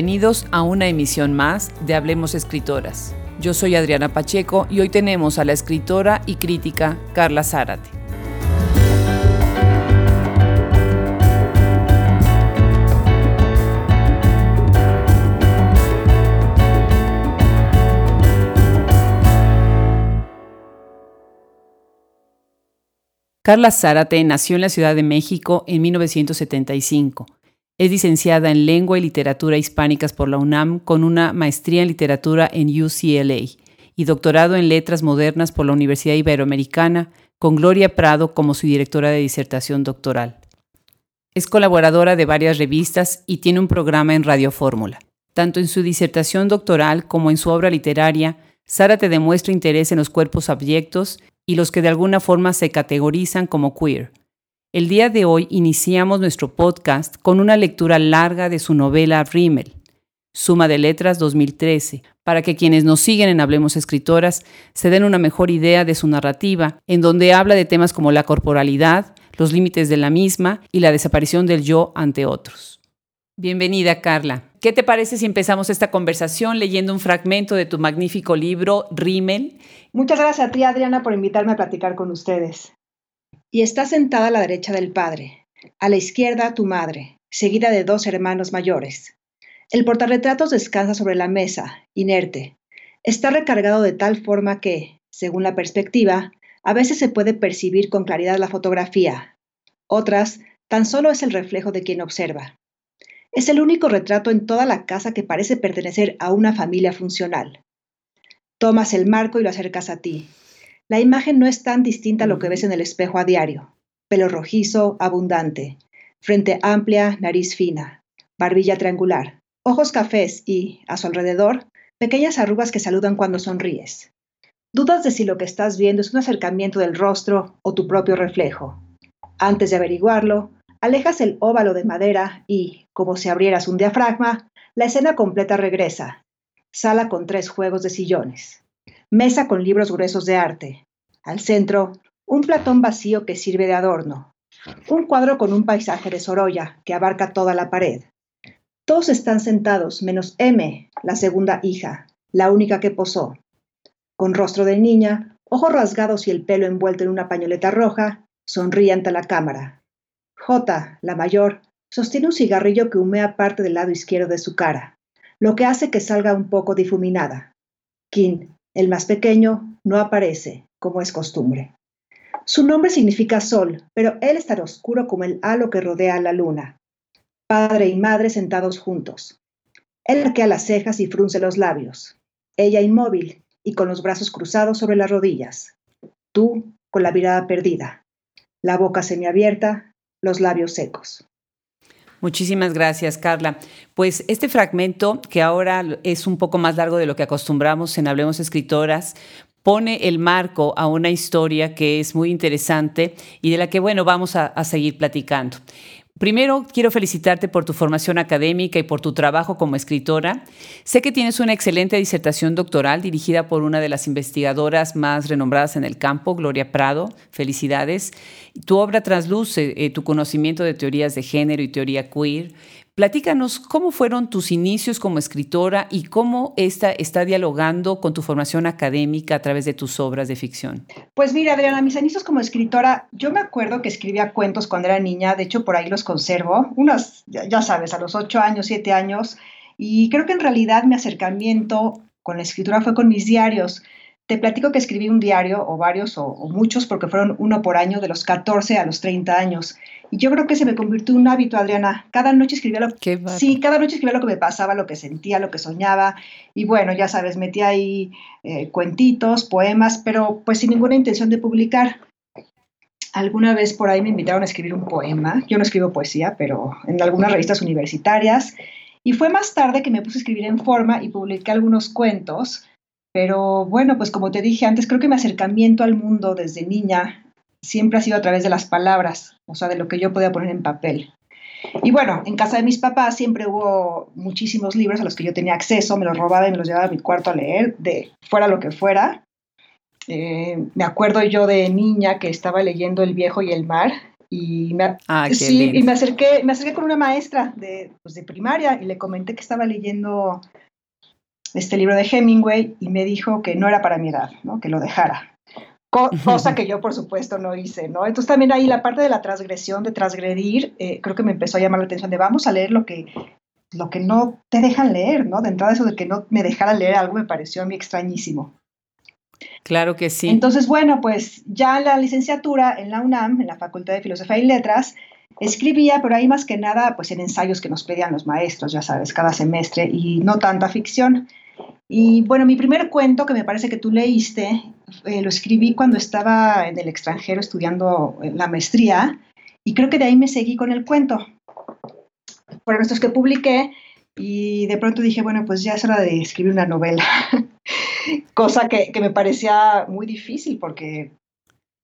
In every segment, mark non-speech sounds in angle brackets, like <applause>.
Bienvenidos a una emisión más de Hablemos Escritoras. Yo soy Adriana Pacheco y hoy tenemos a la escritora y crítica Carla Zárate. Carla Zárate nació en la Ciudad de México en 1975 es licenciada en Lengua y Literatura Hispánicas por la UNAM con una maestría en literatura en UCLA y doctorado en Letras Modernas por la Universidad Iberoamericana, con Gloria Prado como su directora de disertación doctoral. Es colaboradora de varias revistas y tiene un programa en Radio Fórmula. Tanto en su disertación doctoral como en su obra literaria, Sara te demuestra interés en los cuerpos abyectos y los que de alguna forma se categorizan como queer, el día de hoy iniciamos nuestro podcast con una lectura larga de su novela Rimmel, Suma de Letras 2013, para que quienes nos siguen en Hablemos Escritoras se den una mejor idea de su narrativa, en donde habla de temas como la corporalidad, los límites de la misma y la desaparición del yo ante otros. Bienvenida, Carla. ¿Qué te parece si empezamos esta conversación leyendo un fragmento de tu magnífico libro, Rimmel? Muchas gracias a ti, Adriana, por invitarme a platicar con ustedes y está sentada a la derecha del padre, a la izquierda tu madre, seguida de dos hermanos mayores. El portarretratos descansa sobre la mesa, inerte. Está recargado de tal forma que, según la perspectiva, a veces se puede percibir con claridad la fotografía. Otras, tan solo es el reflejo de quien observa. Es el único retrato en toda la casa que parece pertenecer a una familia funcional. Tomas el marco y lo acercas a ti. La imagen no es tan distinta a lo que ves en el espejo a diario. Pelo rojizo, abundante, frente amplia, nariz fina, barbilla triangular, ojos cafés y, a su alrededor, pequeñas arrugas que saludan cuando sonríes. Dudas de si lo que estás viendo es un acercamiento del rostro o tu propio reflejo. Antes de averiguarlo, alejas el óvalo de madera y, como si abrieras un diafragma, la escena completa regresa. Sala con tres juegos de sillones mesa con libros gruesos de arte. Al centro, un platón vacío que sirve de adorno. Un cuadro con un paisaje de Sorolla que abarca toda la pared. Todos están sentados, menos M, la segunda hija, la única que posó. Con rostro de niña, ojos rasgados y el pelo envuelto en una pañoleta roja, sonríe ante la cámara. J, la mayor, sostiene un cigarrillo que humea parte del lado izquierdo de su cara, lo que hace que salga un poco difuminada. Kin, el más pequeño no aparece, como es costumbre. Su nombre significa sol, pero él es oscuro como el halo que rodea a la luna. Padre y madre sentados juntos. Él arquea las cejas y frunce los labios. Ella inmóvil y con los brazos cruzados sobre las rodillas. Tú con la mirada perdida. La boca semiabierta, los labios secos. Muchísimas gracias, Carla. Pues este fragmento, que ahora es un poco más largo de lo que acostumbramos en Hablemos Escritoras, pone el marco a una historia que es muy interesante y de la que, bueno, vamos a, a seguir platicando. Primero, quiero felicitarte por tu formación académica y por tu trabajo como escritora. Sé que tienes una excelente disertación doctoral dirigida por una de las investigadoras más renombradas en el campo, Gloria Prado. Felicidades. Tu obra trasluce eh, tu conocimiento de teorías de género y teoría queer. Platícanos cómo fueron tus inicios como escritora y cómo esta está dialogando con tu formación académica a través de tus obras de ficción. Pues mira, Adriana, mis inicios como escritora, yo me acuerdo que escribía cuentos cuando era niña, de hecho por ahí los conservo, unos, ya sabes, a los ocho años, siete años, y creo que en realidad mi acercamiento con la escritura fue con mis diarios. Te platico que escribí un diario, o varios, o, o, muchos, porque fueron uno por año, de los 14 a los 30 años. Y yo creo que se me convirtió en un hábito, Adriana. Cada noche escribía lo que sí, cada noche escribía lo que me pasaba, lo que sentía, lo que soñaba. Y bueno, ya sabes, metía ahí eh, cuentitos, poemas, pero pues sin ninguna intención de publicar. Alguna vez por ahí me invitaron a escribir un poema. Yo no escribo poesía, pero en algunas revistas universitarias. Y fue más tarde que me puse a escribir en forma y publiqué algunos cuentos. Pero bueno, pues como te dije antes, creo que mi acercamiento al mundo desde niña siempre ha sido a través de las palabras, o sea, de lo que yo podía poner en papel. Y bueno, en casa de mis papás siempre hubo muchísimos libros a los que yo tenía acceso, me los robaba y me los llevaba a mi cuarto a leer, de fuera lo que fuera. Eh, me acuerdo yo de niña que estaba leyendo El viejo y el mar Y me, ah, sí, y me acerqué, me acerqué con una maestra de, pues, de primaria y le comenté que estaba leyendo este libro de Hemingway y me dijo que no era para mi edad, ¿no? que lo dejara. cosa que yo, por supuesto, no hice, ¿no? Entonces también ahí la parte de la transgresión, de transgredir, eh, creo que me empezó a llamar la atención de vamos a leer lo que, lo que no te dejan leer, ¿no? De entrada eso de que no me dejara leer algo me pareció a mí extrañísimo. Claro que sí. Entonces, bueno, pues ya la licenciatura en la UNAM, en la Facultad de Filosofía y Letras, escribía, pero ahí más que nada, pues en ensayos que nos pedían los maestros, ya sabes, cada semestre, y no tanta ficción. Y bueno, mi primer cuento, que me parece que tú leíste, eh, lo escribí cuando estaba en el extranjero estudiando la maestría, y creo que de ahí me seguí con el cuento. Fueron estos que publiqué, y de pronto dije, bueno, pues ya es hora de escribir una novela. <laughs> Cosa que, que, me parecía muy difícil porque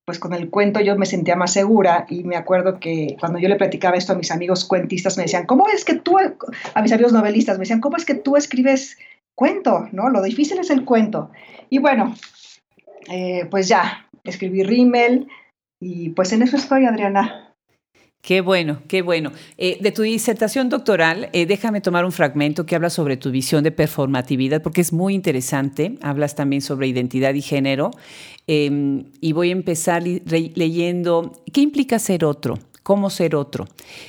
pues con el cuento yo me sentía más segura y me acuerdo que cuando yo le platicaba esto a mis amigos cuentistas me decían, ¿cómo es que tú, a mis amigos novelistas me decían, ¿cómo es que tú escribes cuento? ¿No? Lo difícil es el cuento. Y bueno, eh, pues ya, escribí rímel y pues en eso estoy, Adriana. Qué bueno, qué bueno. Eh, de tu disertación doctoral, eh, déjame tomar un fragmento que habla sobre tu visión de performatividad, porque es muy interesante. Hablas también sobre identidad y género. Em, y voy a empezar leyendo, ¿qué implica ser otro? ¿Cómo ser otro?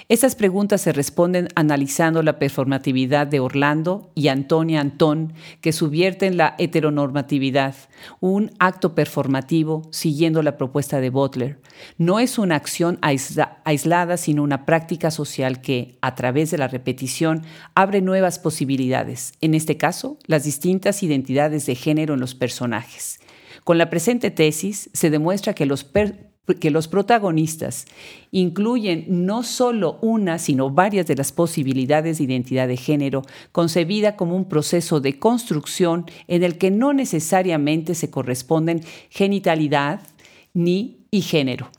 Estas preguntas se responden analizando la performatividad de Orlando y Antonia Antón, que subvierten la heteronormatividad, un acto performativo siguiendo la propuesta de Butler. No es una acción aislada, sino una práctica social que, a través de la repetición, abre nuevas posibilidades, en este caso, las distintas identidades de género en los personajes. Con la presente tesis se demuestra que los que los protagonistas incluyen no solo una, sino varias de las posibilidades de identidad de género, concebida como un proceso de construcción en el que no necesariamente se corresponden genitalidad ni y género.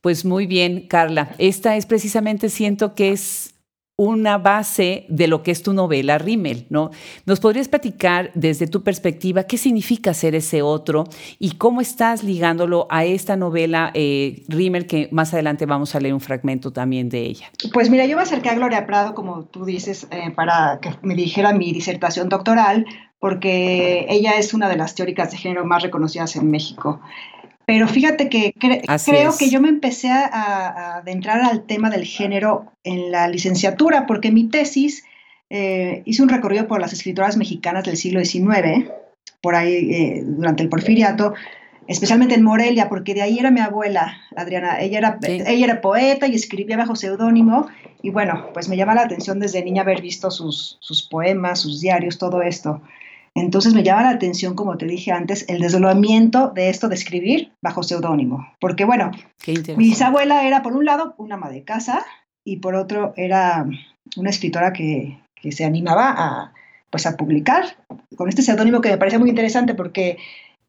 Pues muy bien, Carla. Esta es precisamente, siento que es una base de lo que es tu novela Rimmel, ¿no? ¿Nos podrías platicar desde tu perspectiva qué significa ser ese otro y cómo estás ligándolo a esta novela eh, Rimmel que más adelante vamos a leer un fragmento también de ella? Pues mira, yo me acerqué a Gloria Prado, como tú dices, eh, para que me dijera mi disertación doctoral, porque ella es una de las teóricas de género más reconocidas en México. Pero fíjate que creo que yo me empecé a, adentrar al tema del género en la licenciatura, porque mi tesis eh, hice un recorrido por las escritoras mexicanas del siglo XIX, por ahí eh, durante el porfiriato, especialmente en Morelia, porque de ahí era mi abuela, Adriana. Ella era, ella era poeta y escribía bajo seudónimo, y bueno, pues me llama la atención desde niña haber visto sus, sus poemas, sus diarios, todo esto. Entonces me llama la atención, como te dije antes, el desdoblamiento de esto de escribir bajo seudónimo. Porque bueno, mi bisabuela era por un lado una ama de casa y por otro era una escritora que, que se animaba a, pues, a publicar con este seudónimo que me parece muy interesante porque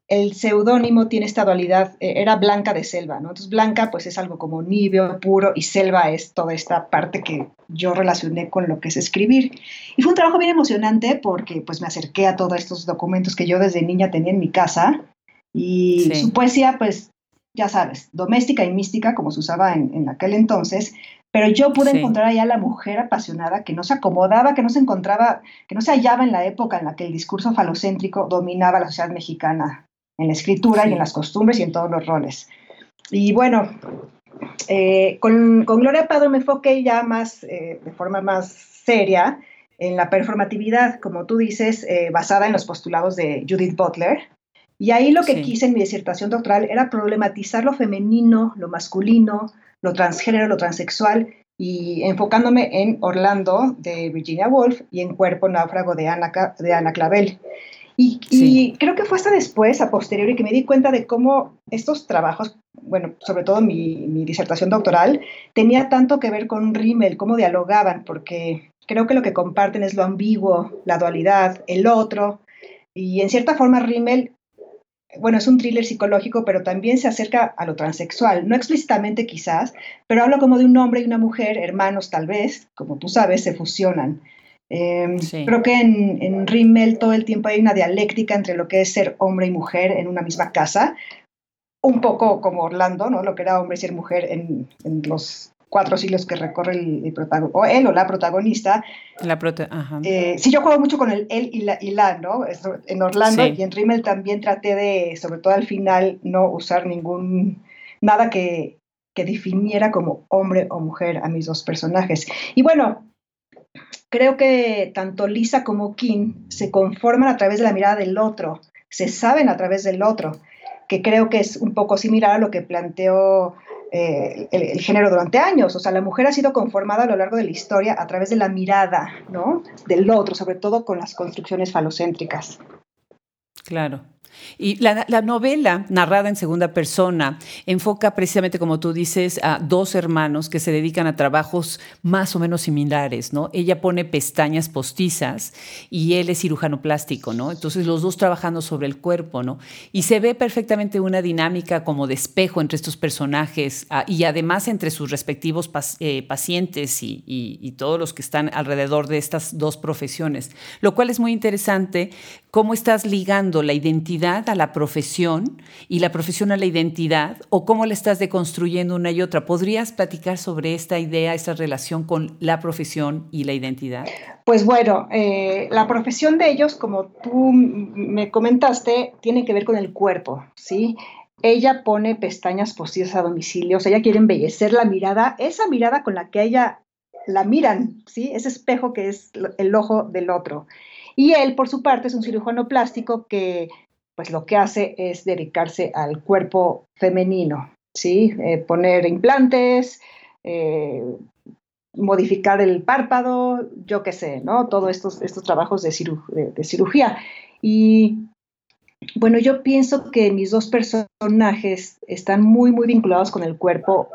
el seudónimo tiene esta dualidad, eh, era Blanca de Selva, ¿no? Entonces Blanca pues es algo como nibio, puro, y Selva es toda esta parte que yo relacioné con lo que es escribir. Y fue un trabajo bien emocionante porque pues me acerqué a todos estos documentos que yo desde niña tenía en mi casa y su poesía pues ya sabes, doméstica y mística como se usaba en, aquel entonces, pero yo pude encontrar allá a la mujer apasionada que no se acomodaba, que no se encontraba, que no se hallaba en la época en la que el discurso falocéntrico dominaba la sociedad mexicana en la escritura y en las costumbres y en todos los roles. Y bueno, eh, con, con, Gloria Padre me enfoqué ya más, eh, de forma más seria, en la performatividad, como tú dices, eh, basada en los postulados de Judith Butler. Y ahí lo que quise en mi disertación doctoral era problematizar lo femenino, lo masculino, lo transgénero, lo transexual, y enfocándome en Orlando de Virginia Woolf y en Cuerpo Náufrago de Ana, de Ana Clavel. Y, creo que fue hasta después, a posteriori, que me di cuenta de cómo estos trabajos, bueno, sobre todo mi, mi disertación doctoral, tenía tanto que ver con Rimmel, cómo dialogaban, porque creo que lo que comparten es lo ambiguo, la dualidad, el otro, y en cierta forma Rimmel, bueno, es un thriller psicológico, pero también se acerca a lo transexual, no explícitamente quizás, pero habla como de un hombre y una mujer, hermanos tal vez, como tú sabes, se fusionan. Em, creo que en, en, Rimmel todo el tiempo hay una dialéctica entre lo que es ser hombre y mujer en una misma casa. un poco como Orlando, ¿no? Lo que era hombre y ser mujer en, los cuatro siglos que recorre el, protagonista, o él o la protagonista. La Ajá. Eh, sí, yo juego mucho con el él y la, y la ¿no? En Orlando y en Rimmel también traté de, sobre todo al final, no usar ningún, nada que, que definiera como hombre o mujer a mis dos personajes. Y bueno, creo que tanto Lisa como Kim se conforman a través de la mirada del otro, se saben a través del otro, que creo que es un poco similar a lo que planteó eh, el, género durante años. O sea, la mujer ha sido conformada a lo largo de la historia a través de la mirada, ¿no? Del otro, sobre todo con las construcciones falocéntricas. Claro. Y la, novela, narrada en segunda persona, enfoca precisamente, como tú dices, a dos hermanos que se dedican a trabajos más o menos similares, ¿no? Ella pone pestañas postizas y él es cirujano plástico, ¿no? Entonces los dos trabajando sobre el cuerpo, ¿no? Y se ve perfectamente una dinámica como de espejo entre estos personajes ah, y además entre sus respectivos eh, pacientes y, y todos los que están alrededor de estas dos profesiones, lo cual es muy interesante cómo estás ligando la identidad a la profesión y la profesión a la identidad o cómo le estás deconstruyendo una y otra. ¿Podrías platicar sobre esta idea, esta relación con la profesión y la identidad? Pues bueno, eh, la profesión de ellos, como tú me comentaste, tiene que ver con el cuerpo, ¿sí? Ella pone pestañas postizas a domicilio, o sea, ella quiere embellecer la mirada, esa mirada con la que ella la miran, ¿sí? Ese espejo que es el ojo del otro. Y él, por su parte, es un cirujano plástico que pues lo que hace es dedicarse al cuerpo femenino, ¿sí? Eh, poner implantes, eh, modificar el párpado, yo qué sé, ¿no? Todos estos, estos trabajos de, de, cirugía. Y bueno, yo pienso que mis dos personajes están muy, muy vinculados con el cuerpo,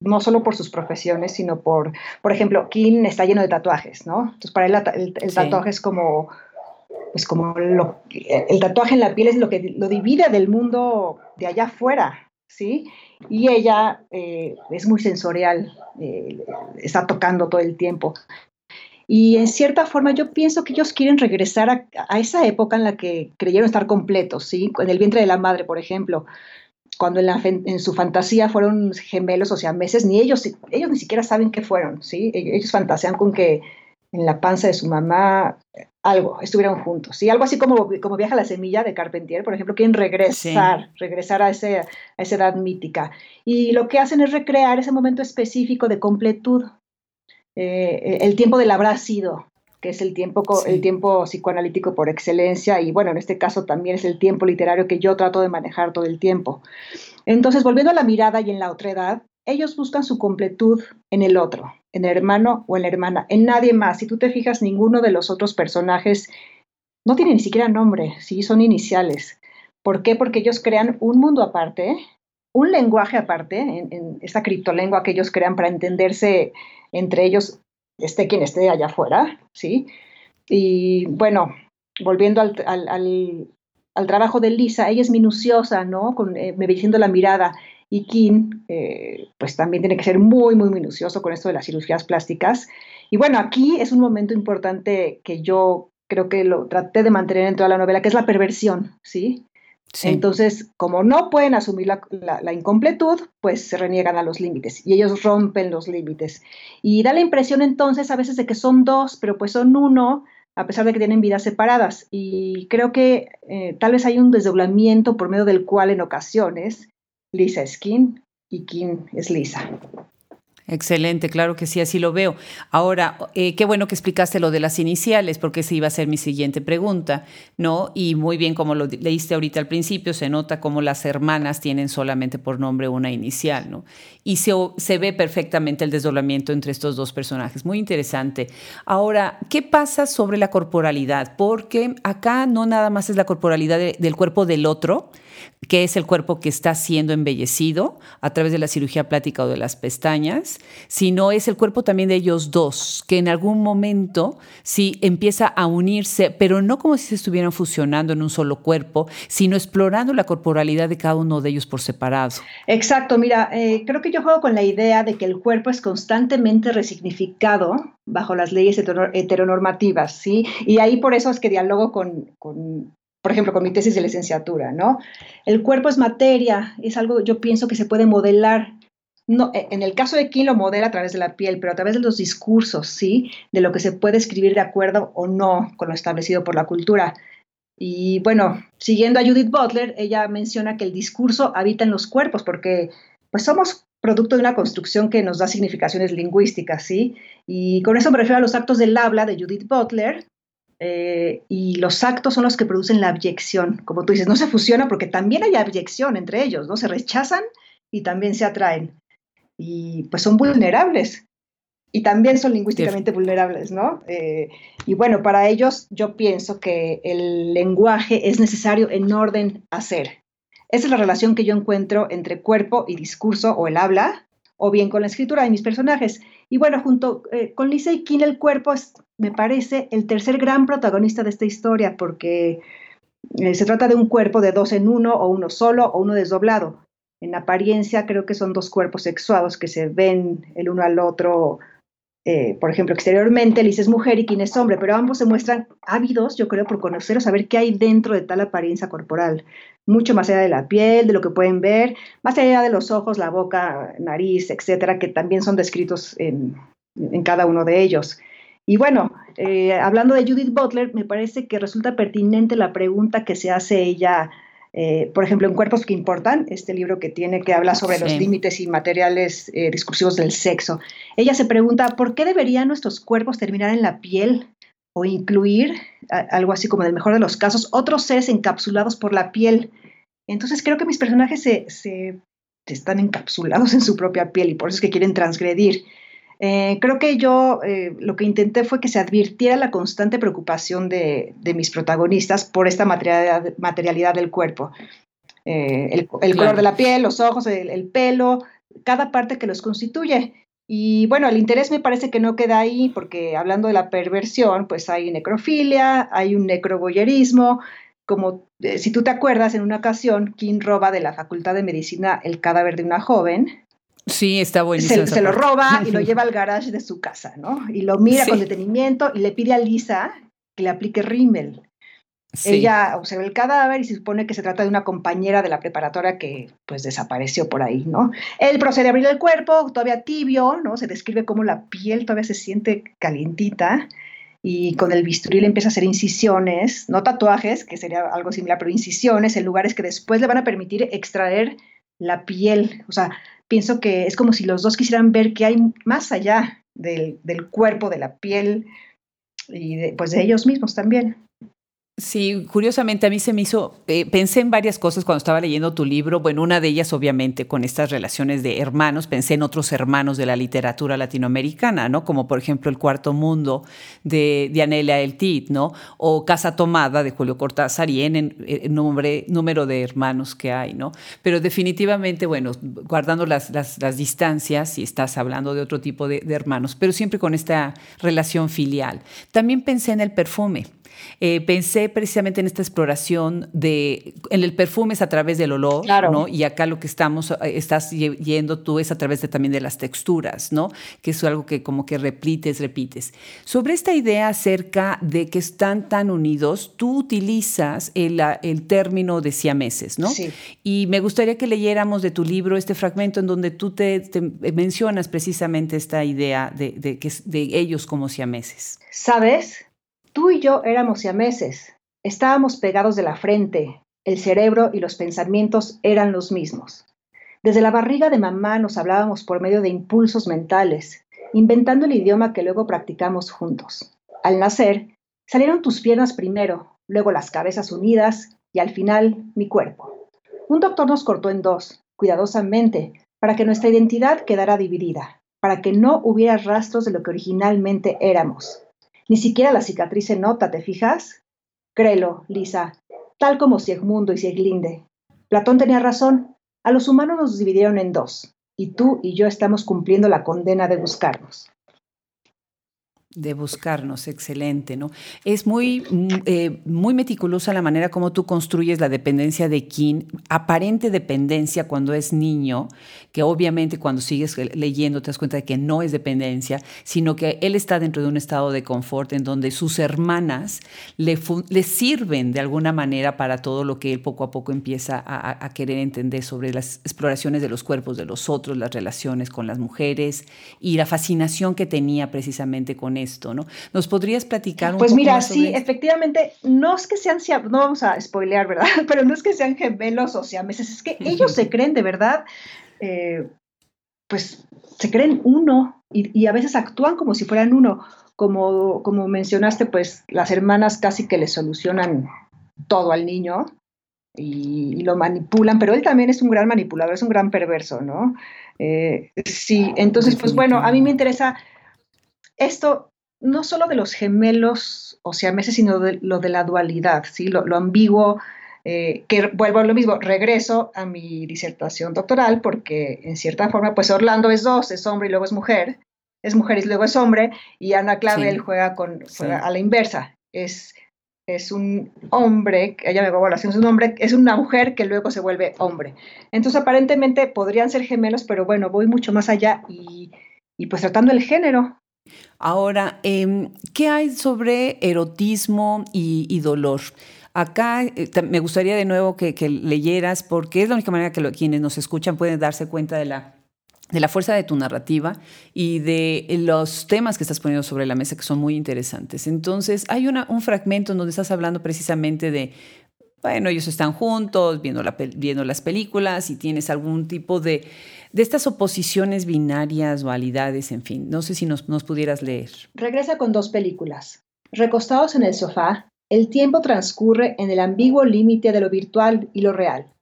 no solo por sus profesiones, sino por, por ejemplo, Kim está lleno de tatuajes, ¿no? Entonces, para él el, tatuaje es como pues como lo, el tatuaje en la piel es lo que lo divide del mundo de allá afuera, ¿sí? Y ella eh, es muy sensorial, eh, está tocando todo el tiempo. Y en cierta forma yo pienso que ellos quieren regresar a, esa época en la que creyeron estar completos, ¿sí? En el vientre de la madre, por ejemplo, cuando en, en, su fantasía fueron gemelos, o sea, meses, ni ellos, ellos ni siquiera saben qué fueron, ¿sí? Ellos fantasean con que en la panza de su mamá algo, estuvieron juntos. ¿sí? Algo así como, como Viaja la Semilla de Carpentier, por ejemplo, quieren regresar, regresar a, ese, a esa edad mítica. Y lo que hacen es recrear ese momento específico de completud, eh, el tiempo del habrá sido, que es el tiempo, el tiempo psicoanalítico por excelencia, y bueno, en este caso también es el tiempo literario que yo trato de manejar todo el tiempo. Entonces, volviendo a la mirada y en la otra edad, ellos buscan su completud en el otro, en el hermano o en la hermana, en nadie más. Si tú te fijas, ninguno de los otros personajes no tiene ni siquiera nombre, sí, son iniciales. ¿Por qué? Porque ellos crean un mundo aparte, un lenguaje aparte, en, esta criptolengua que ellos crean para entenderse entre ellos, esté quien esté allá afuera, ¿sí? Y bueno, volviendo al, trabajo de Lisa, ella es minuciosa, ¿no? Con, eh, me diciendo la mirada y Kim, eh, pues también tiene que ser muy, muy minucioso con esto de las cirugías plásticas. Y bueno, aquí es un momento importante que yo creo que lo traté de mantener en toda la novela, que es la perversión, ¿sí? Entonces, como no pueden asumir la, la, incompletud, pues se reniegan a los límites y ellos rompen los límites. Y da la impresión entonces a veces de que son dos, pero pues son uno, a pesar de que tienen vidas separadas. Y creo que eh, tal vez hay un desdoblamiento por medio del cual en ocasiones Lisa es Kim y Kim es Lisa. Excelente, claro que sí, así lo veo. Ahora, eh, qué bueno que explicaste lo de las iniciales, porque esa iba a ser mi siguiente pregunta, ¿no? Y muy bien, como lo leíste ahorita al principio, se nota como las hermanas tienen solamente por nombre una inicial, ¿no? Y se, se ve perfectamente el desdoblamiento entre estos dos personajes. Muy interesante. Ahora, ¿qué pasa sobre la corporalidad? Porque acá no nada más es la corporalidad del cuerpo del otro, que es el cuerpo que está siendo embellecido a través de la cirugía plástica o de las pestañas, sino es el cuerpo también de ellos dos, que en algún momento sí empieza a unirse, pero no como si se estuvieran fusionando en un solo cuerpo, sino explorando la corporalidad de cada uno de ellos por separado. Exacto, mira, eh, creo que yo juego con la idea de que el cuerpo es constantemente resignificado bajo las leyes heteronormativas, ¿sí? Y ahí por eso es que dialogo con por ejemplo, con mi tesis de licenciatura, ¿no? El cuerpo es materia, es algo, yo pienso que se puede modelar. No, e, en el caso de King lo modela a través de la piel, pero a través de los discursos, ¿sí? De lo que se puede escribir de acuerdo o no con lo establecido por la cultura. Y bueno, siguiendo a Judith Butler, ella menciona que el discurso habita en los cuerpos porque pues somos producto de una construcción que nos da significaciones lingüísticas, ¿sí? Y con eso me refiero a los actos del habla de Judith Butler, eh, y los actos son los que producen la abyección. Como tú dices, no se fusiona porque también hay abyección entre ellos, ¿no? Se rechazan y también se atraen. Y pues son vulnerables. Y también son lingüísticamente vulnerables, ¿no? Eh, y bueno, para ellos yo pienso que el lenguaje es necesario en orden a ser. Esa es la relación que yo encuentro entre cuerpo y discurso o el habla, o bien con la escritura de mis personajes. Y bueno, junto eh, con Lisa y King, el cuerpo es, me parece, el tercer gran protagonista de esta historia, porque eh, se trata de un cuerpo de dos en uno, o uno solo, o uno desdoblado. En apariencia creo que son dos cuerpos sexuados que se ven el uno al otro eh, por ejemplo, exteriormente Liz es mujer y King es hombre, pero ambos se muestran ávidos, yo creo, por conocer o saber qué hay dentro de tal apariencia corporal, mucho más allá de la piel, de lo que pueden ver, más allá de los ojos, la boca, nariz, etcétera, que también son descritos en, cada uno de ellos. Y bueno, eh, hablando de Judith Butler, me parece que resulta pertinente la pregunta que se hace ella eh, por ejemplo, en Cuerpos que Importan, este libro que tiene que hablar sobre los límites y materiales eh, discursivos del sexo, ella se pregunta, ¿por qué deberían nuestros cuerpos terminar en la piel o incluir, algo así como en el mejor de los casos, otros seres encapsulados por la piel? Entonces creo que mis personajes se están encapsulados en su propia piel y por eso es que quieren transgredir. Eh, creo que yo eh, lo que intenté fue que se advirtiera la constante preocupación de, mis protagonistas por esta materialidad, del cuerpo. Eh, el, color de la piel, los ojos, el, pelo, cada parte que los constituye. Y bueno, el interés me parece que no queda ahí, porque hablando de la perversión, pues hay necrofilia, hay un necroboyerismo, como si tú te acuerdas, en una ocasión, King roba de la Facultad de Medicina el cadáver de una joven Sí, está buenísimo. Se, lo roba y lo <laughs> lleva al garage de su casa, ¿no? Y lo mira con detenimiento y le pide a Lisa que le aplique rímel. Ella observa el cadáver y se supone que se trata de una compañera de la preparatoria que pues desapareció por ahí, ¿no? Él procede a abrir el cuerpo, todavía tibio, ¿no? Se describe como la piel todavía se siente calientita y con el bisturí le empieza a hacer incisiones, no tatuajes, que sería algo similar, pero incisiones en lugares que después le van a permitir extraer la piel, o sea, pienso que es como si los dos quisieran ver qué hay más allá del, cuerpo, de la piel y pues de ellos mismos también. Sí, curiosamente a mí se me hizo, eh, pensé en varias cosas cuando estaba leyendo tu libro, bueno, una de ellas obviamente con estas relaciones de hermanos, pensé en otros hermanos de la literatura latinoamericana, ¿no? Como por ejemplo El Cuarto Mundo de Dianela El Tit, ¿no? O Casa Tomada de Julio Cortázar y en el número de hermanos que hay, ¿no? Pero definitivamente, bueno, guardando las, las, distancias, si estás hablando de otro tipo de hermanos, pero siempre con esta relación filial. También pensé en el perfume eh, pensé precisamente en esta exploración de, en el perfume es a través del olor, ¿no? Y acá lo que estamos, eh, estás yendo tú es a través de, también de las texturas, ¿no? Que es algo que como que repites, repites. Sobre esta idea acerca de que están tan unidos, tú utilizas el, el término de siameses, ¿no? Sí. Y me gustaría que leyéramos de tu libro este fragmento en donde tú te, mencionas precisamente esta idea de, de, de ellos como siameses. ¿Sabes? Tú y yo éramos siameses, estábamos pegados de la frente, el cerebro y los pensamientos eran los mismos. Desde la barriga de mamá nos hablábamos por medio de impulsos mentales, inventando el idioma que luego practicamos juntos. Al nacer, salieron tus piernas primero, luego las cabezas unidas y al final mi cuerpo. Un doctor nos cortó en dos, cuidadosamente, para que nuestra identidad quedara dividida, para que no hubiera rastros de lo que originalmente éramos. Ni siquiera la cicatriz se nota, ¿te fijas? Créelo, Lisa, tal como Siegmundo y Sieglinde. Platón tenía razón, a los humanos nos dividieron en dos, y tú y yo estamos cumpliendo la condena de buscarnos. De buscarnos, excelente, ¿no? Es muy, mm, eh, muy meticulosa la manera como tú construyes la dependencia de King, aparente dependencia cuando es niño, que obviamente cuando sigues leyendo te das cuenta de que no es dependencia, sino que él está dentro de un estado de confort en donde sus hermanas le, le sirven de alguna manera para todo lo que él poco a poco empieza a, a querer entender sobre las exploraciones de los cuerpos de los otros, las relaciones con las mujeres y la fascinación que tenía precisamente con esto, ¿no? ¿Nos podrías platicar un pues poco mira, más sí, efectivamente, no es que sean, no vamos a spoilear, ¿verdad? <laughs> Pero no es que sean gemelos o siameses, es que <laughs> ellos se creen de verdad, eh, pues se creen uno y, a veces actúan como si fueran uno. Como, como mencionaste, pues las hermanas casi que le solucionan todo al niño y, lo manipulan, pero él también es un gran manipulador, es un gran perverso, ¿no? Eh, sí, entonces, pues bueno, a mí me interesa esto no solo de los gemelos o sea, meses, sino de lo de la dualidad, ¿sí? lo, ambiguo, eh, que vuelvo a lo mismo, regreso a mi disertación doctoral, porque en cierta forma, pues Orlando es dos, es hombre y luego es mujer, es mujer y luego es hombre, y Ana Clavel juega, con, a la inversa, es, es un hombre, ella me evaluación es un hombre, es una mujer que luego se vuelve hombre. Entonces, aparentemente podrían ser gemelos, pero bueno, voy mucho más allá y, y pues tratando el género, Ahora, em, ¿qué hay sobre erotismo y, dolor? Acá eh, me gustaría de nuevo que, leyeras, porque es la única manera que quienes nos escuchan pueden darse cuenta de la, de la fuerza de tu narrativa y de los temas que estás poniendo sobre la mesa que son muy interesantes. Entonces, hay un fragmento en donde estás hablando precisamente de bueno, ellos están juntos viendo, las películas y tienes algún tipo de, de estas oposiciones binarias, dualidades, en fin. No sé si nos, nos pudieras leer. Regresa con dos películas. Recostados en el sofá, el tiempo transcurre en el ambiguo límite de lo virtual y lo real.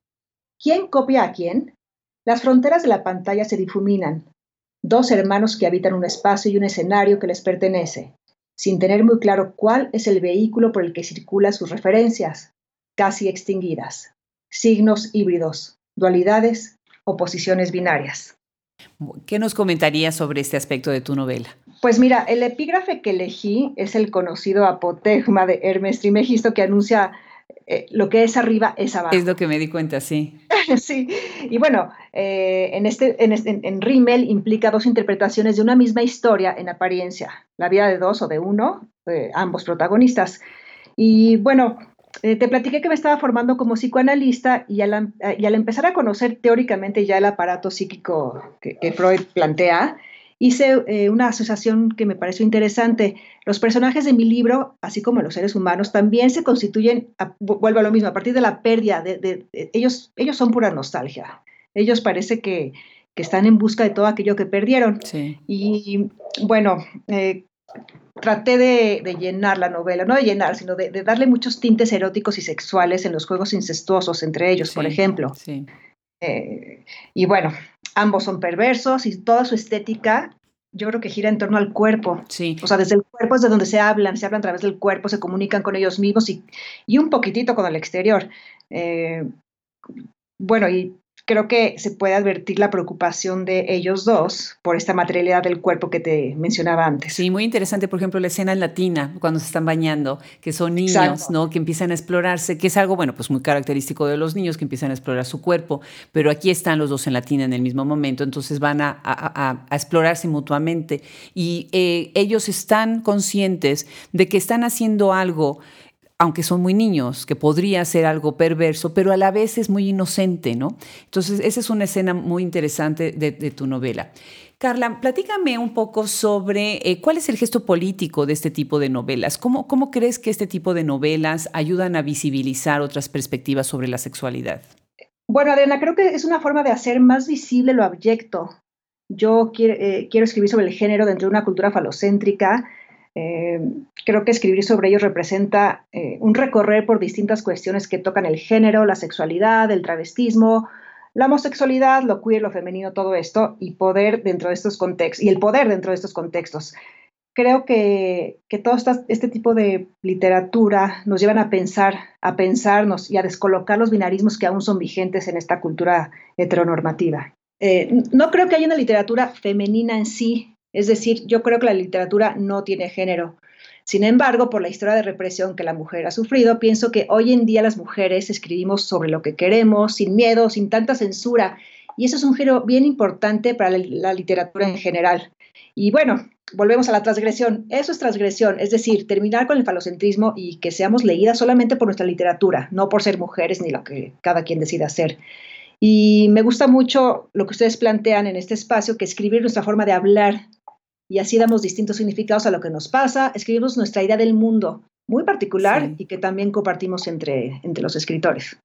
¿Quién copia a quién? Las fronteras de la pantalla se difuminan. Dos hermanos que habitan un espacio y un escenario que les pertenece, sin tener muy claro cuál es el vehículo por el que circulan sus referencias, casi extinguidas. Signos híbridos, dualidades, oposiciones binarias. ¿Qué nos comentarías sobre este aspecto de tu novela? Pues mira, el epígrafe que elegí es el conocido apotegma de Hermes Trimegisto que anuncia eh, lo que es arriba es abajo. Es lo que me di cuenta, sí. <laughs> sí, y bueno, eh, en, este, en, este, en, Rimmel implica dos interpretaciones de una misma historia en apariencia, la vida de dos o de uno, ambos protagonistas. Y bueno, eh, te platiqué que me estaba formando como psicoanalista y al, eh, y al, empezar a conocer teóricamente ya el aparato psíquico que, Freud plantea, hice eh, una asociación que me pareció interesante. Los personajes de mi libro, así como los seres humanos, también se constituyen, vuelvo a lo mismo, a partir de la pérdida, de, ellos, ellos son pura nostalgia. Ellos parece que, que, están en busca de todo aquello que perdieron. Y bueno, traté de, llenar la novela, no de llenar, sino de, darle muchos tintes eróticos y sexuales en los juegos incestuosos entre ellos, por ejemplo. Eh, y bueno, ambos son perversos y toda su estética yo creo que gira en torno al cuerpo. O sea, desde el cuerpo es de donde se hablan, se hablan a través del cuerpo, se comunican con ellos mismos y, y un poquitito con el exterior. Eh, bueno, y creo que se puede advertir la preocupación de ellos dos por esta materialidad del cuerpo que te mencionaba antes. Sí, muy interesante, por ejemplo, la escena latina, cuando se están bañando, que son niños, ¿no? Que empiezan a explorarse, que es algo, bueno, pues muy característico de los niños, que empiezan a explorar su cuerpo, pero aquí están los dos en latina en el mismo momento, entonces van a, explorarse mutuamente y eh, ellos están conscientes de que están haciendo algo aunque son muy niños, que podría ser algo perverso, pero a la vez es muy inocente, ¿no? Entonces, esa es una escena muy interesante de, tu novela. Carla, platícame un poco sobre eh, cuál es el gesto político de este tipo de novelas. ¿Cómo, ¿Cómo crees que este tipo de novelas ayudan a visibilizar otras perspectivas sobre la sexualidad? Bueno, Adriana, creo que es una forma de hacer más visible lo abyecto. Yo quiero, eh, quiero escribir sobre el género dentro de una cultura falocéntrica eh, creo que escribir sobre ellos representa eh, un recorrer por distintas cuestiones que tocan el género, la sexualidad, el travestismo, la homosexualidad, lo queer, lo femenino, todo esto, y poder dentro de estos contextos, y el poder dentro de estos contextos. Creo que, que todo este tipo de literatura nos llevan a pensar, a pensarnos y a descolocar los binarismos que aún son vigentes en esta cultura heteronormativa. Eh, no creo que haya una literatura femenina en sí Es decir, yo creo que la literatura no tiene género. Sin embargo, por la historia de represión que la mujer ha sufrido, pienso que hoy en día las mujeres escribimos sobre lo que queremos, sin miedo, sin tanta censura. Y eso es un giro bien importante para la literatura en general. Y bueno, volvemos a la transgresión. Eso es transgresión, es decir, terminar con el falocentrismo y que seamos leídas solamente por nuestra literatura, no por ser mujeres ni lo que cada quien decida hacer. Y me gusta mucho lo que ustedes plantean en este espacio, que escribir nuestra forma de hablar y así damos distintos significados a lo que nos pasa, escribimos nuestra idea del mundo muy particular y que también compartimos entre, entre los escritores.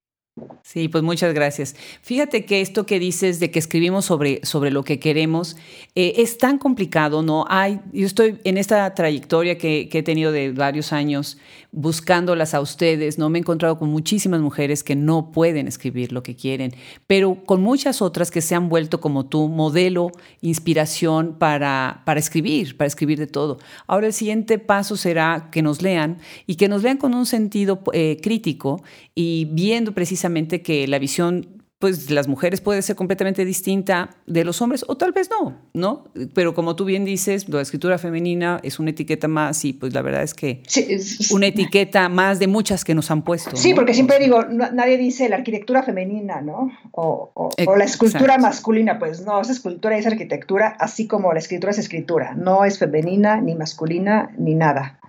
Sí, pues muchas gracias. Fíjate que esto que dices de que escribimos sobre, sobre lo que queremos eh, es tan complicado, ¿no? Hay, yo estoy en esta trayectoria que, que, he tenido de varios años buscándolas a ustedes, ¿no? Me he encontrado con muchísimas mujeres que no pueden escribir lo que quieren, pero con muchas otras que se han vuelto como tú, modelo, inspiración para, para escribir, para escribir de todo. Ahora el siguiente paso será que nos lean y que nos lean con un sentido eh, crítico y viendo precisamente que la visión pues las mujeres puede ser completamente distinta de los hombres o tal vez no, ¿no? Pero como tú bien dices, la escritura femenina es una etiqueta más y pues la verdad es que es, una etiqueta más de muchas que nos han puesto. Sí, porque siempre digo, nadie dice la arquitectura femenina, ¿no? O, o la escultura masculina, pues no, es escultura y es arquitectura, así como la escritura es escritura, no es femenina, ni masculina, ni nada.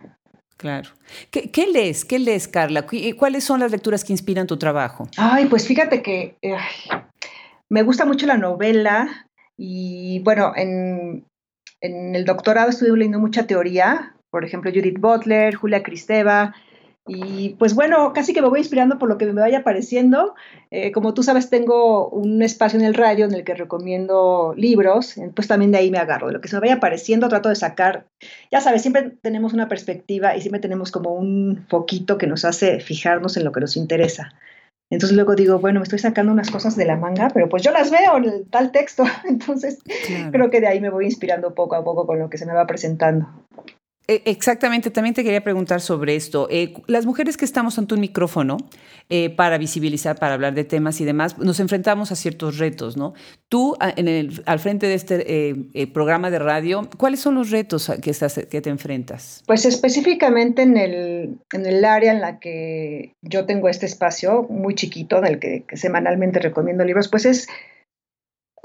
Claro. ¿Qué, lees? ¿Qué lees, Carla? ¿Cuáles son las lecturas que inspiran tu trabajo? Ay, pues fíjate que me gusta mucho la novela y bueno, en, en el doctorado estuve leyendo mucha teoría, por ejemplo, Judith Butler, Julia Cristeva, y pues bueno, casi que me voy inspirando por lo que me vaya apareciendo. Eh, como tú sabes, tengo un espacio en el radio en el que recomiendo libros, pues también de ahí me agarro. De lo que se me vaya apareciendo, trato de sacar. Ya sabes, siempre tenemos una perspectiva y siempre tenemos como un foquito que nos hace fijarnos en lo que nos interesa. Entonces luego digo, bueno, me estoy sacando unas cosas de la manga, pero pues yo las veo en tal texto. <laughs> Entonces creo que de ahí me voy inspirando poco a poco con lo que se me va presentando. E, exactamente, también te quería preguntar sobre esto. Eh, las mujeres que estamos ante un micrófono eh, para visibilizar, para hablar de temas y demás, nos enfrentamos a ciertos retos, ¿no? Tú, en el, al frente de este eh, programa de radio, ¿cuáles son los retos que, estás, que te enfrentas? Pues específicamente en el, en el área en la que yo tengo este espacio muy chiquito, en el que, semanalmente recomiendo libros, pues es,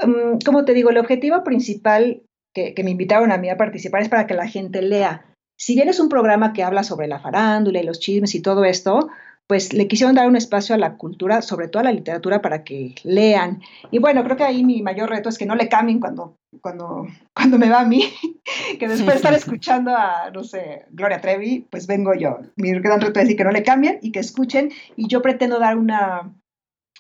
mm, como te digo, el objetivo principal que, me invitaron a mí a participar es para que la gente lea si bien es un programa que habla sobre la farándula y los chismes y todo esto, pues le quisieron dar un espacio a la cultura, sobre todo a la literatura, para que lean. Y bueno, creo que ahí mi mayor reto es que no le cambien cuando, cuando, <laughs> cuando me va a mí, <laughs> que después de estar escuchando a, no sé, Gloria Trevi, pues vengo yo. Mi gran reto es decir que no le cambien y que escuchen. Y yo pretendo dar una,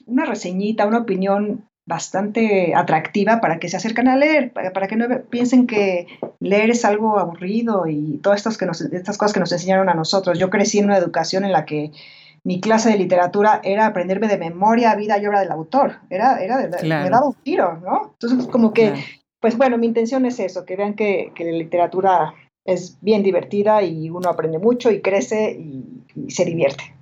una reseñita, una opinión bastante atractiva para que se acerquen a leer, para, que no piensen que leer es algo aburrido y todas estas, que estas cosas que nos enseñaron a nosotros. Yo crecí en una educación en la que mi clase de literatura era aprenderme de memoria, vida y obra del autor. Era, era de, me daba un tiro, ¿no? Entonces, como que, pues bueno, mi intención es eso, que vean que, que, la literatura es bien divertida y uno aprende mucho y crece y se divierte.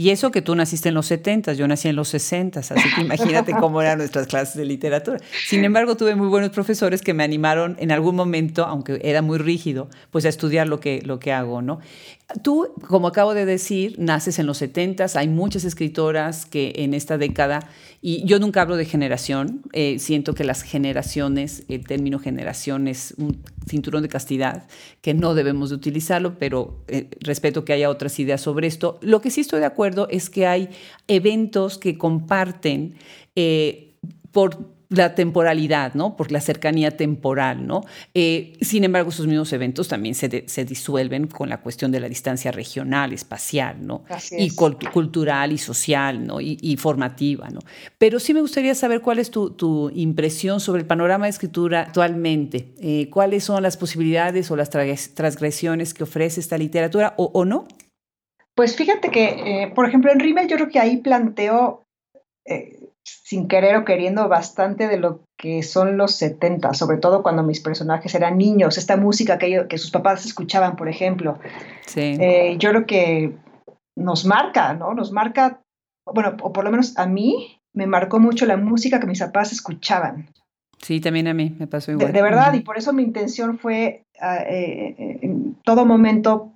Y eso que tú naciste en los 70, yo nací en los 60, así que imagínate cómo eran nuestras clases de literatura. Sin embargo, tuve muy buenos profesores que me animaron en algún momento, aunque era muy rígido, pues a estudiar lo que, lo que hago, ¿no? Tú, como acabo de decir, naces en los 70, hay muchas escritoras que en esta década, y yo nunca hablo de generación, eh, siento que las generaciones, el término generación es un cinturón de castidad, que no debemos de utilizarlo, pero eh, respeto que haya otras ideas sobre esto. Lo que sí estoy de acuerdo es que hay eventos que comparten eh, por la temporalidad, ¿no? Por la cercanía temporal, ¿no? Eh, sin embargo, esos mismos eventos también se, se, disuelven con la cuestión de la distancia regional, espacial, ¿no? y cultural y social, ¿no? Y, formativa, ¿no? Pero sí me gustaría saber cuál es tu, tu impresión sobre el panorama de escritura actualmente. Eh, ¿Cuáles son las posibilidades o las transgresiones que ofrece esta literatura o, o no? Pues fíjate que, eh, por ejemplo, en Rimmel yo creo que ahí planteo sin querer o queriendo bastante de lo que son los 70, sobre todo cuando mis personajes eran niños, esta música que, que sus papás escuchaban, por ejemplo. Sí. Eh, yo creo que nos marca, ¿no? Nos marca, bueno, o por lo menos a mí me marcó mucho la música que mis papás escuchaban. Sí, también a mí me pasó igual. De, verdad, y por eso mi intención fue ah, eh, en todo momento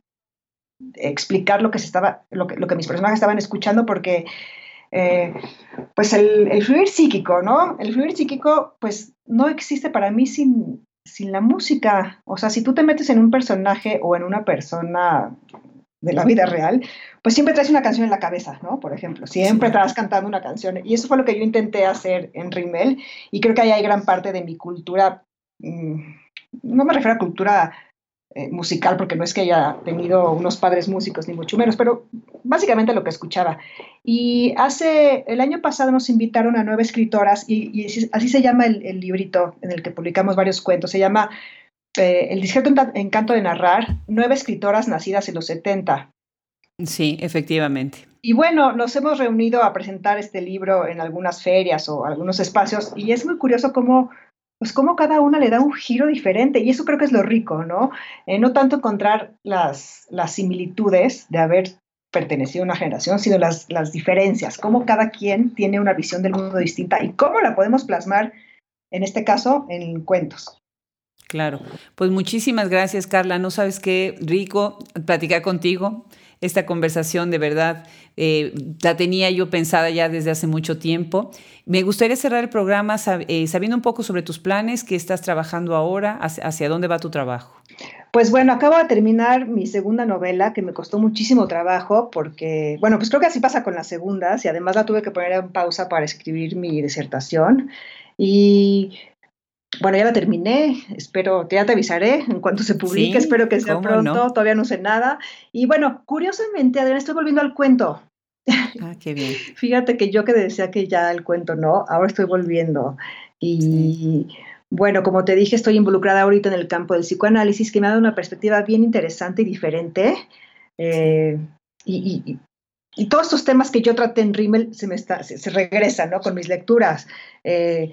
explicar lo que se estaba, lo que, lo que mis personajes estaban escuchando, porque eh, pues el, el, fluir psíquico, ¿no? El fluir psíquico, pues no existe para mí sin, sin la música. O sea, si tú te metes en un personaje o en una persona de la vida real, pues siempre traes una canción en la cabeza, ¿no? Por ejemplo, siempre estás cantando una canción. Y eso fue lo que yo intenté hacer en Rimmel. Y creo que ahí hay gran parte de mi cultura, mm, no me refiero a cultura eh, musical, porque no es que haya tenido unos padres músicos, ni mucho menos, pero básicamente lo que escuchaba. Y hace, el año pasado nos invitaron a nueve escritoras, y, así se llama el, librito en el que publicamos varios cuentos, se llama eh, El discreto encanto de narrar, nueve escritoras nacidas en los 70. Sí, efectivamente. Y bueno, nos hemos reunido a presentar este libro en algunas ferias o algunos espacios, y es muy curioso cómo pues como cada una le da un giro diferente y eso creo que es lo rico, ¿no? Eh, no tanto encontrar las, las similitudes de haber pertenecido a una generación, sino las, las diferencias, cómo cada quien tiene una visión del mundo distinta y cómo la podemos plasmar, en este caso, en cuentos. Claro, pues muchísimas gracias Carla, no sabes qué rico platicar contigo esta conversación de verdad eh, la tenía yo pensada ya desde hace mucho tiempo. Me gustaría cerrar el programa eh, sabiendo un poco sobre tus planes, qué estás trabajando ahora, hacia, dónde va tu trabajo. Pues bueno, acabo de terminar mi segunda novela que me costó muchísimo trabajo porque, bueno, pues creo que así pasa con las segundas y además la tuve que poner en pausa para escribir mi disertación. Y bueno, ya la terminé, espero, ya te avisaré en cuanto se publique, espero que sea pronto, todavía no sé nada. Y bueno, curiosamente, Adriana, estoy volviendo al cuento. Ah, qué bien. <laughs> Fíjate que yo que decía que ya el cuento no, ahora estoy volviendo. Y bueno, como te dije, estoy involucrada ahorita en el campo del psicoanálisis, que me ha dado una perspectiva bien interesante y diferente. Eh, y, todos estos temas que yo traté en Rimmel se me está, se, regresan, ¿no? Con mis lecturas. Eh,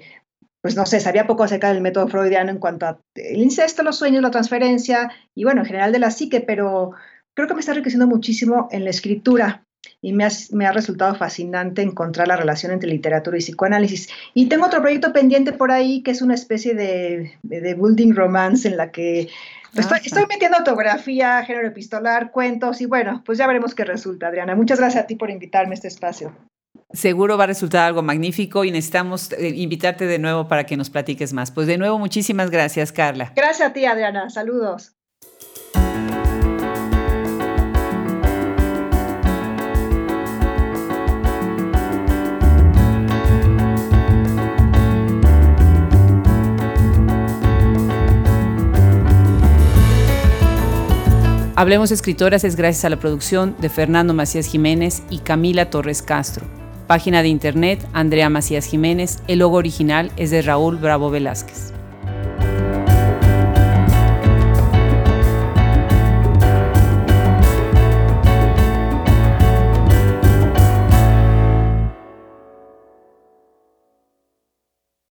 pues no sé, sabía poco acerca del método freudiano en cuanto al incesto, los sueños, la transferencia y bueno, en general de la psique, pero creo que me está enriqueciendo muchísimo en la escritura y me ha, me ha, resultado fascinante encontrar la relación entre literatura y psicoanálisis. Y tengo otro proyecto pendiente por ahí que es una especie de, de, building romance en la que pues, estoy, estoy, metiendo autografía, género epistolar, cuentos y bueno, pues ya veremos qué resulta, Adriana. Muchas gracias a ti por invitarme a este espacio. Seguro va a resultar algo magnífico y necesitamos eh, invitarte de nuevo para que nos platiques más. Pues de nuevo, muchísimas gracias, Carla. Gracias a ti, Adriana. Saludos. Hablemos Escritoras es gracias a la producción de Fernando Macías Jiménez y Camila Torres Castro. Página de internet Andrea Macías Jiménez. El logo original es de Raúl Bravo Velázquez.